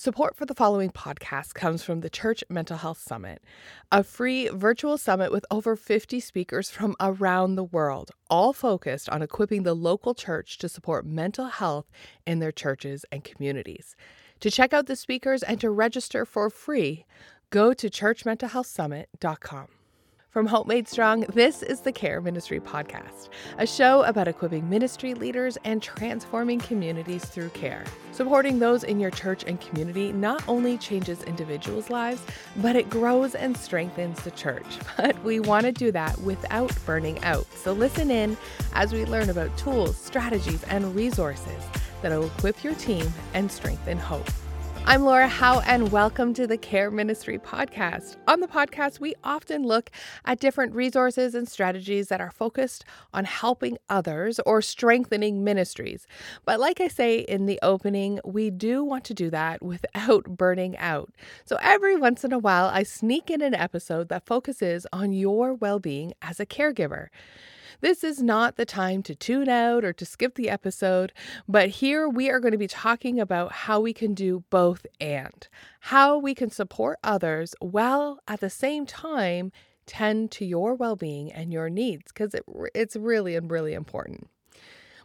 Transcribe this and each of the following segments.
Support for the following podcast comes from the Church Mental Health Summit, a free virtual summit with over 50 speakers from around the world, all focused on equipping the local church to support mental health in their churches and communities. To check out the speakers and to register for free, go to churchmentalhealthsummit.com. From Hope Made Strong, this is the Care Ministry Podcast, a show about equipping ministry leaders and transforming communities through care. Supporting those in your church and community not only changes individuals' lives, but it grows and strengthens the church. But we want to do that without burning out. So listen in as we learn about tools, strategies, and resources that will equip your team and strengthen hope. I'm Laura Howe, and welcome to the Care Ministry Podcast. On the podcast, we often look at different resources and strategies that are focused on helping others or strengthening ministries. But like I say in the opening, we do want to do that without burning out. So every once in a while, I sneak in an episode that focuses on your well being as a caregiver. This is not the time to tune out or to skip the episode, but here we are going to be talking about how we can do both and how we can support others while at the same time tend to your well being and your needs because it, it's really, and really important.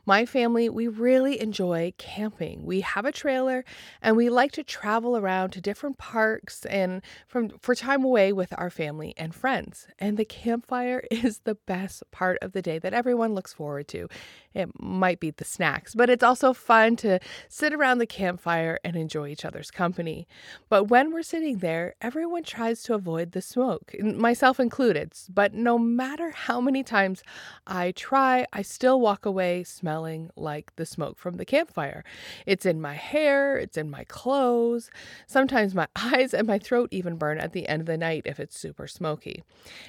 My family, we really enjoy camping. We have a trailer and we like to travel around to different parks and from for time away with our family and friends. And the campfire is the best part of the day that everyone looks forward to. It might be the snacks, but it's also fun to sit around the campfire and enjoy each other's company. But when we're sitting there, everyone tries to avoid the smoke, myself included. But no matter how many times I try, I still walk away smelling like the smoke from the campfire. It's in my hair, it's in my clothes. Sometimes my eyes and my throat even burn at the end of the night if it's super smoky.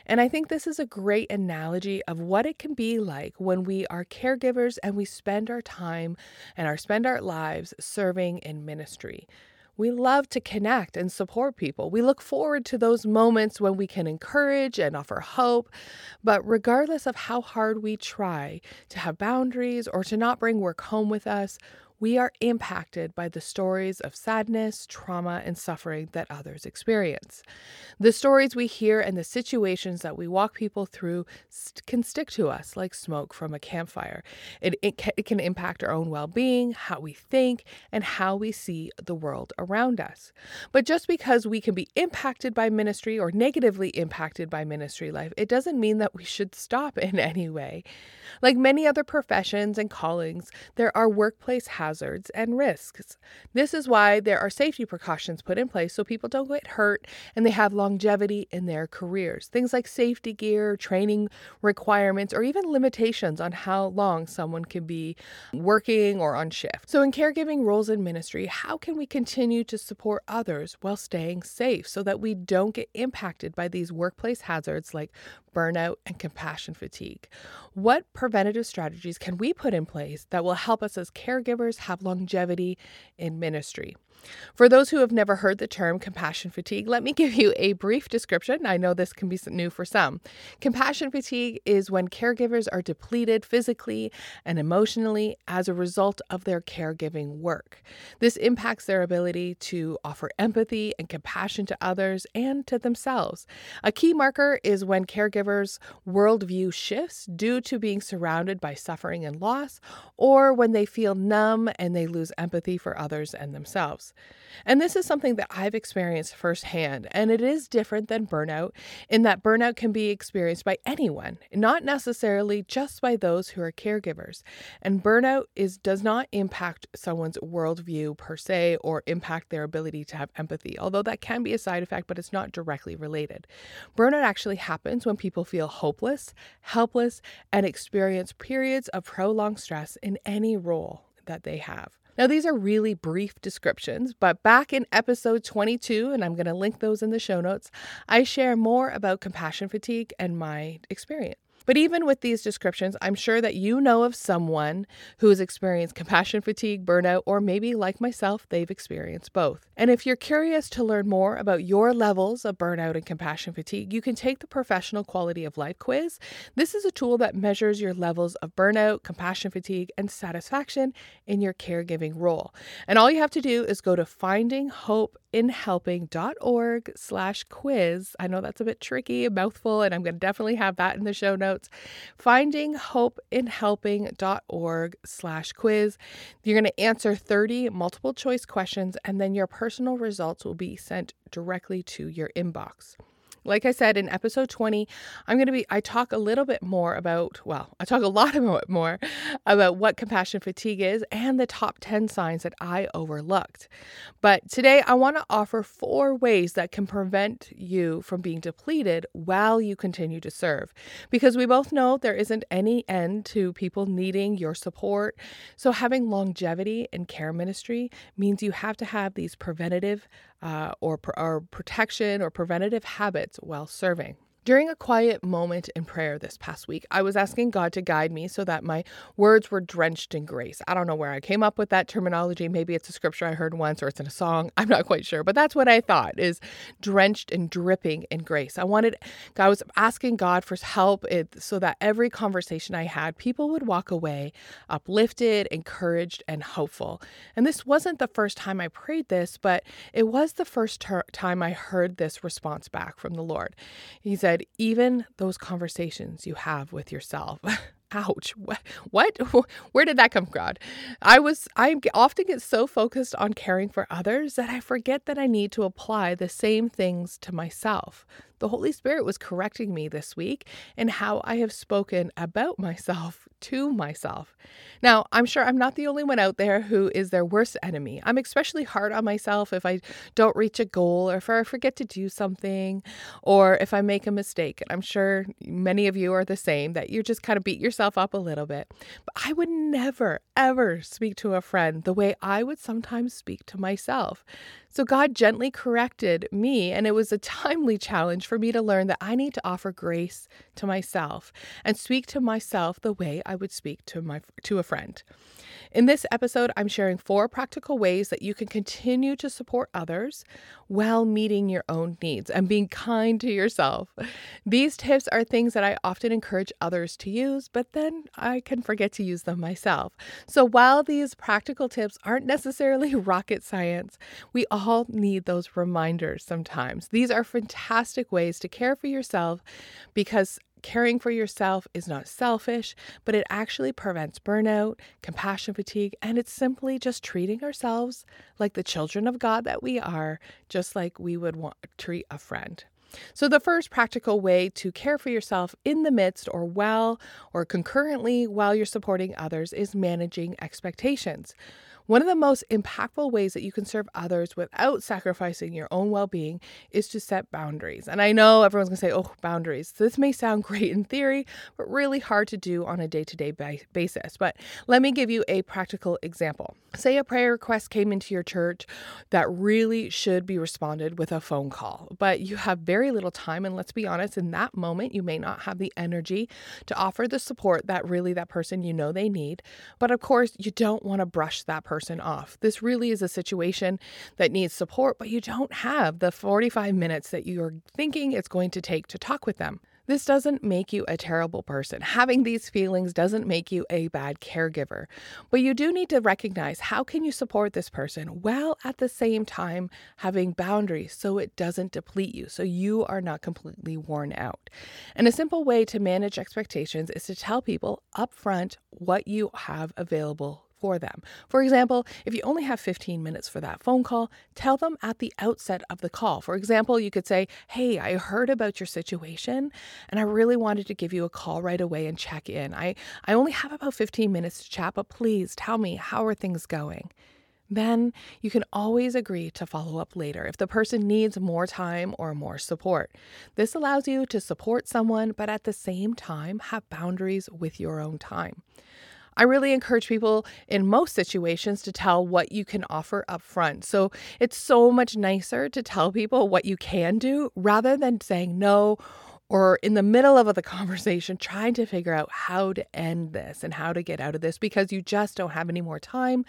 And I think this is a great analogy of what it can be like when we are caregivers and we spend our time and our spend our lives serving in ministry. We love to connect and support people. We look forward to those moments when we can encourage and offer hope. But regardless of how hard we try to have boundaries or to not bring work home with us, we are impacted by the stories of sadness, trauma, and suffering that others experience. The stories we hear and the situations that we walk people through st- can stick to us like smoke from a campfire. It, it, ca- it can impact our own well being, how we think, and how we see the world around us. But just because we can be impacted by ministry or negatively impacted by ministry life, it doesn't mean that we should stop in any way. Like many other professions and callings, there are workplace hazards hazards and risks. This is why there are safety precautions put in place so people don't get hurt and they have longevity in their careers. Things like safety gear, training requirements, or even limitations on how long someone can be working or on shift. So, in caregiving roles in ministry, how can we continue to support others while staying safe so that we don't get impacted by these workplace hazards like burnout, and compassion fatigue. What preventative strategies can we put in place that will help us as caregivers have longevity in ministry? For those who have never heard the term compassion fatigue, let me give you a brief description. I know this can be new for some. Compassion fatigue is when caregivers are depleted physically and emotionally as a result of their caregiving work. This impacts their ability to offer empathy and compassion to others and to themselves. A key marker is when caregivers' worldview shifts due to being surrounded by suffering and loss, or when they feel numb and they lose empathy for others and themselves. And this is something that I've experienced firsthand. And it is different than burnout in that burnout can be experienced by anyone, not necessarily just by those who are caregivers. And burnout is does not impact someone's worldview per se or impact their ability to have empathy, although that can be a side effect, but it's not directly related. Burnout actually happens when people feel hopeless, helpless, and experience periods of prolonged stress in any role that they have. Now, these are really brief descriptions, but back in episode 22, and I'm going to link those in the show notes, I share more about compassion fatigue and my experience. But even with these descriptions, I'm sure that you know of someone who has experienced compassion fatigue, burnout, or maybe like myself, they've experienced both. And if you're curious to learn more about your levels of burnout and compassion fatigue, you can take the Professional Quality of Life quiz. This is a tool that measures your levels of burnout, compassion fatigue, and satisfaction in your caregiving role. And all you have to do is go to findinghopeinhelping.org slash quiz. I know that's a bit tricky, a mouthful, and I'm going to definitely have that in the show notes. Findinghopeinhelping.org slash quiz. You're going to answer 30 multiple choice questions, and then your personal results will be sent directly to your inbox. Like I said in episode 20, I'm going to be, I talk a little bit more about, well, I talk a lot about more about what compassion fatigue is and the top 10 signs that I overlooked. But today I want to offer four ways that can prevent you from being depleted while you continue to serve. Because we both know there isn't any end to people needing your support. So having longevity in care ministry means you have to have these preventative uh, or, or protection or preventative habits while serving. During a quiet moment in prayer this past week, I was asking God to guide me so that my words were drenched in grace. I don't know where I came up with that terminology. Maybe it's a scripture I heard once or it's in a song. I'm not quite sure, but that's what I thought is drenched and dripping in grace. I wanted, I was asking God for help so that every conversation I had, people would walk away uplifted, encouraged, and hopeful. And this wasn't the first time I prayed this, but it was the first ter- time I heard this response back from the Lord. He said, even those conversations you have with yourself. Ouch. What? Where did that come from? I was, I often get so focused on caring for others that I forget that I need to apply the same things to myself. The Holy Spirit was correcting me this week in how I have spoken about myself to myself. Now, I'm sure I'm not the only one out there who is their worst enemy. I'm especially hard on myself if I don't reach a goal or if I forget to do something or if I make a mistake. And I'm sure many of you are the same that you just kind of beat yourself up a little bit. But I would never, ever speak to a friend the way I would sometimes speak to myself. So God gently corrected me, and it was a timely challenge for me to learn that I need to offer grace to myself and speak to myself the way I would speak to my to a friend. In this episode, I'm sharing four practical ways that you can continue to support others while meeting your own needs and being kind to yourself. These tips are things that I often encourage others to use, but then I can forget to use them myself. So while these practical tips aren't necessarily rocket science, we all need those reminders sometimes. These are fantastic ways to care for yourself because caring for yourself is not selfish, but it actually prevents burnout, compassion fatigue, and it's simply just treating ourselves like the children of God that we are, just like we would want to treat a friend. So, the first practical way to care for yourself in the midst or while or concurrently while you're supporting others is managing expectations. One of the most impactful ways that you can serve others without sacrificing your own well being is to set boundaries. And I know everyone's gonna say, oh, boundaries. This may sound great in theory, but really hard to do on a day to day basis. But let me give you a practical example. Say a prayer request came into your church that really should be responded with a phone call, but you have very little time. And let's be honest, in that moment, you may not have the energy to offer the support that really that person you know they need. But of course, you don't want to brush that person person off. This really is a situation that needs support, but you don't have the 45 minutes that you're thinking it's going to take to talk with them. This doesn't make you a terrible person. Having these feelings doesn't make you a bad caregiver. But you do need to recognize how can you support this person while at the same time having boundaries so it doesn't deplete you, so you are not completely worn out. And a simple way to manage expectations is to tell people upfront what you have available for them. For example, if you only have 15 minutes for that phone call, tell them at the outset of the call. For example, you could say, Hey, I heard about your situation and I really wanted to give you a call right away and check in. I, I only have about 15 minutes to chat, but please tell me, how are things going? Then you can always agree to follow up later if the person needs more time or more support. This allows you to support someone, but at the same time, have boundaries with your own time. I really encourage people in most situations to tell what you can offer up front. So it's so much nicer to tell people what you can do rather than saying no or in the middle of the conversation trying to figure out how to end this and how to get out of this because you just don't have any more time,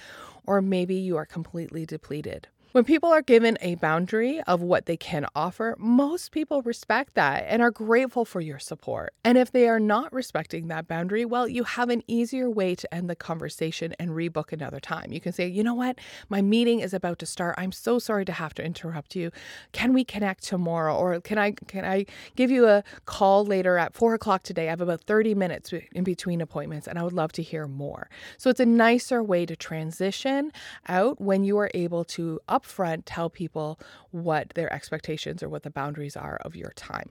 or maybe you are completely depleted. When people are given a boundary of what they can offer, most people respect that and are grateful for your support. And if they are not respecting that boundary, well, you have an easier way to end the conversation and rebook another time. You can say, you know what, my meeting is about to start. I'm so sorry to have to interrupt you. Can we connect tomorrow? Or can I can I give you a call later at four o'clock today? I have about 30 minutes in between appointments and I would love to hear more. So it's a nicer way to transition out when you are able to up upfront tell people what their expectations or what the boundaries are of your time.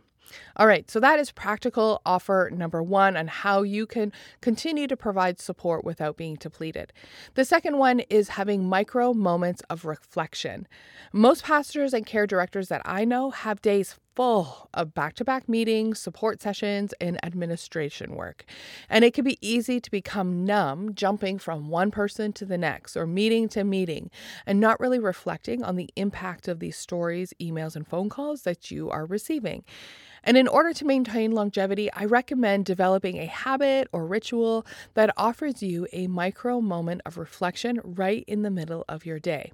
All right, so that is practical offer number one on how you can continue to provide support without being depleted. The second one is having micro moments of reflection. Most pastors and care directors that I know have days full of back to back meetings, support sessions, and administration work. And it can be easy to become numb, jumping from one person to the next or meeting to meeting, and not really reflecting on the impact of these stories, emails, and phone calls that you are receiving. And in order to maintain longevity, I recommend developing a habit or ritual that offers you a micro moment of reflection right in the middle of your day.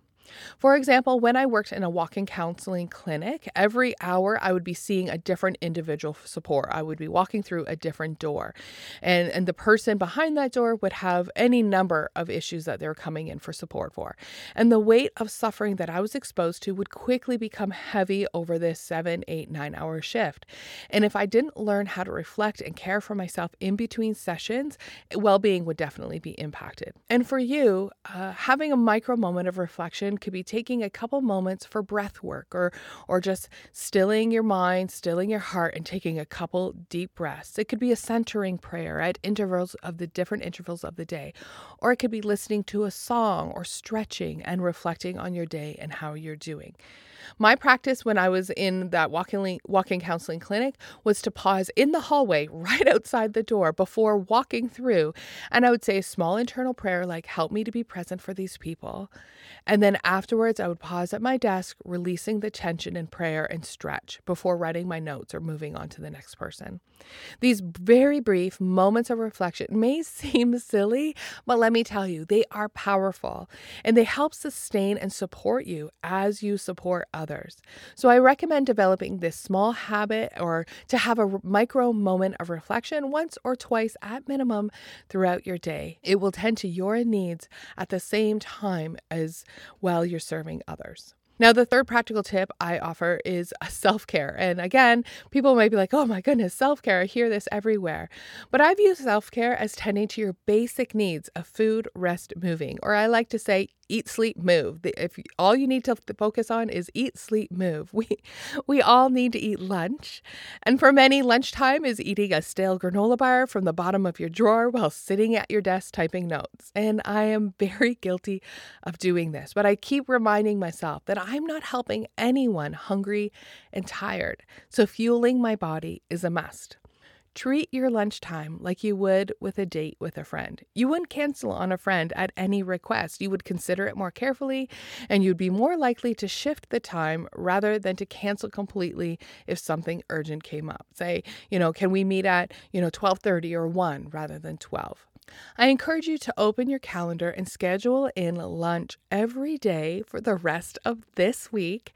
For example, when I worked in a walk-in counseling clinic, every hour I would be seeing a different individual support. I would be walking through a different door. And and the person behind that door would have any number of issues that they're coming in for support for. And the weight of suffering that I was exposed to would quickly become heavy over this seven, eight, nine hour shift. And if I didn't learn how to reflect and care for myself in between sessions, well-being would definitely be impacted. And for you, uh, having a micro moment of reflection could be taking a couple moments for breath work or or just stilling your mind, stilling your heart and taking a couple deep breaths. It could be a centering prayer at intervals of the different intervals of the day. Or it could be listening to a song or stretching and reflecting on your day and how you're doing. My practice when I was in that walking walking counseling clinic was to pause in the hallway right outside the door before walking through and I would say a small internal prayer like help me to be present for these people. And then afterwards I would pause at my desk releasing the tension in prayer and stretch before writing my notes or moving on to the next person. These very brief moments of reflection may seem silly, but let me tell you, they are powerful and they help sustain and support you as you support others. So I recommend developing this small habit or to have a micro moment of reflection once or twice at minimum throughout your day. It will tend to your needs at the same time as while you're serving others. Now, the third practical tip I offer is self care. And again, people might be like, oh my goodness, self care. I hear this everywhere. But I view self care as tending to your basic needs of food, rest, moving. Or I like to say, eat, sleep, move. If all you need to focus on is eat, sleep, move. We we all need to eat lunch. And for many, lunchtime is eating a stale granola bar from the bottom of your drawer while sitting at your desk typing notes. And I am very guilty of doing this, but I keep reminding myself that I'm not helping anyone hungry and tired. So fueling my body is a must. Treat your lunchtime like you would with a date with a friend. You wouldn't cancel on a friend at any request. You would consider it more carefully and you'd be more likely to shift the time rather than to cancel completely if something urgent came up. Say, you know, can we meet at, you know, 12:30 or 1 rather than 12. I encourage you to open your calendar and schedule in lunch every day for the rest of this week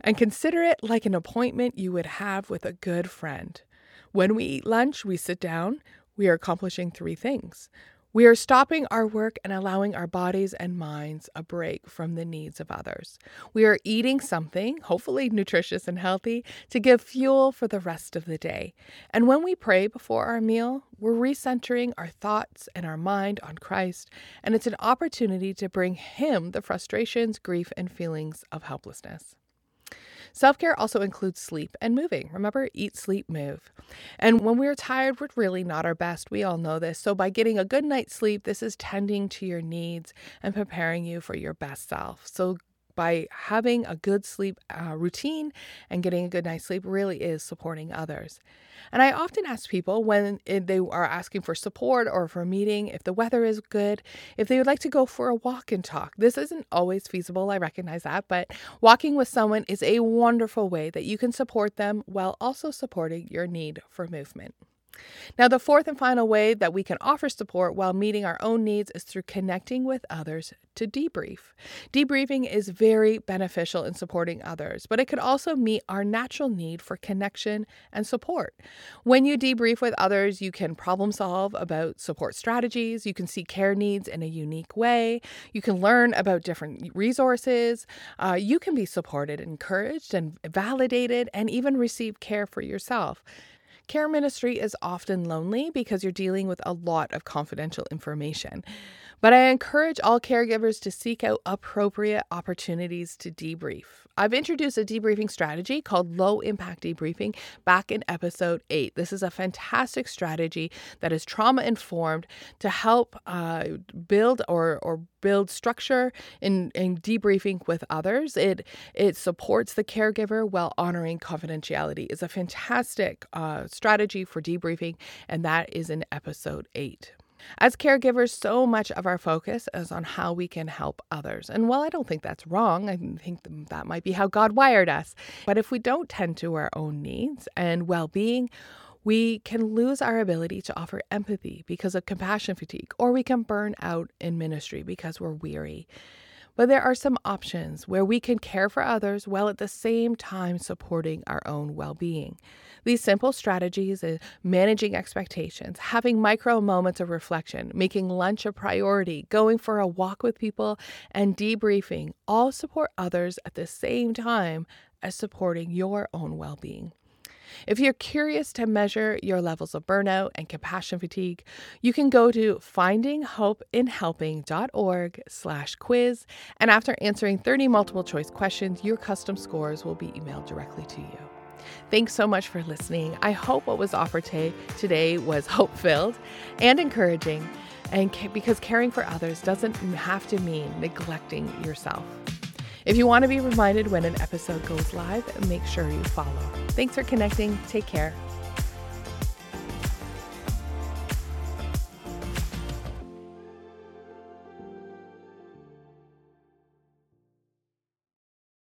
and consider it like an appointment you would have with a good friend. When we eat lunch, we sit down, we are accomplishing three things. We are stopping our work and allowing our bodies and minds a break from the needs of others. We are eating something, hopefully nutritious and healthy, to give fuel for the rest of the day. And when we pray before our meal, we're recentering our thoughts and our mind on Christ, and it's an opportunity to bring Him the frustrations, grief, and feelings of helplessness. Self care also includes sleep and moving. Remember, eat, sleep, move. And when we're tired, we're really not our best. We all know this. So, by getting a good night's sleep, this is tending to your needs and preparing you for your best self. So, by having a good sleep uh, routine and getting a good night's sleep really is supporting others. And I often ask people when they are asking for support or for a meeting if the weather is good, if they would like to go for a walk and talk. This isn't always feasible, I recognize that, but walking with someone is a wonderful way that you can support them while also supporting your need for movement. Now, the fourth and final way that we can offer support while meeting our own needs is through connecting with others to debrief. Debriefing is very beneficial in supporting others, but it could also meet our natural need for connection and support. When you debrief with others, you can problem solve about support strategies, you can see care needs in a unique way, you can learn about different resources, uh, you can be supported, encouraged, and validated, and even receive care for yourself. Care ministry is often lonely because you're dealing with a lot of confidential information. But I encourage all caregivers to seek out appropriate opportunities to debrief. I've introduced a debriefing strategy called low impact debriefing back in episode eight. This is a fantastic strategy that is trauma informed to help uh, build or, or build structure in, in debriefing with others. It it supports the caregiver while honoring confidentiality. It's a fantastic uh, strategy for debriefing, and that is in episode eight. As caregivers, so much of our focus is on how we can help others. And while I don't think that's wrong, I think that might be how God wired us. But if we don't tend to our own needs and well being, we can lose our ability to offer empathy because of compassion fatigue, or we can burn out in ministry because we're weary. But there are some options where we can care for others while at the same time supporting our own well being. These simple strategies is managing expectations, having micro moments of reflection, making lunch a priority, going for a walk with people, and debriefing all support others at the same time as supporting your own well being. If you're curious to measure your levels of burnout and compassion fatigue, you can go to findinghopeinhelping.org slash quiz, and after answering 30 multiple choice questions, your custom scores will be emailed directly to you. Thanks so much for listening. I hope what was offered today was hope filled and encouraging, and because caring for others doesn't have to mean neglecting yourself. If you want to be reminded when an episode goes live, make sure you follow. Thanks for connecting. Take care.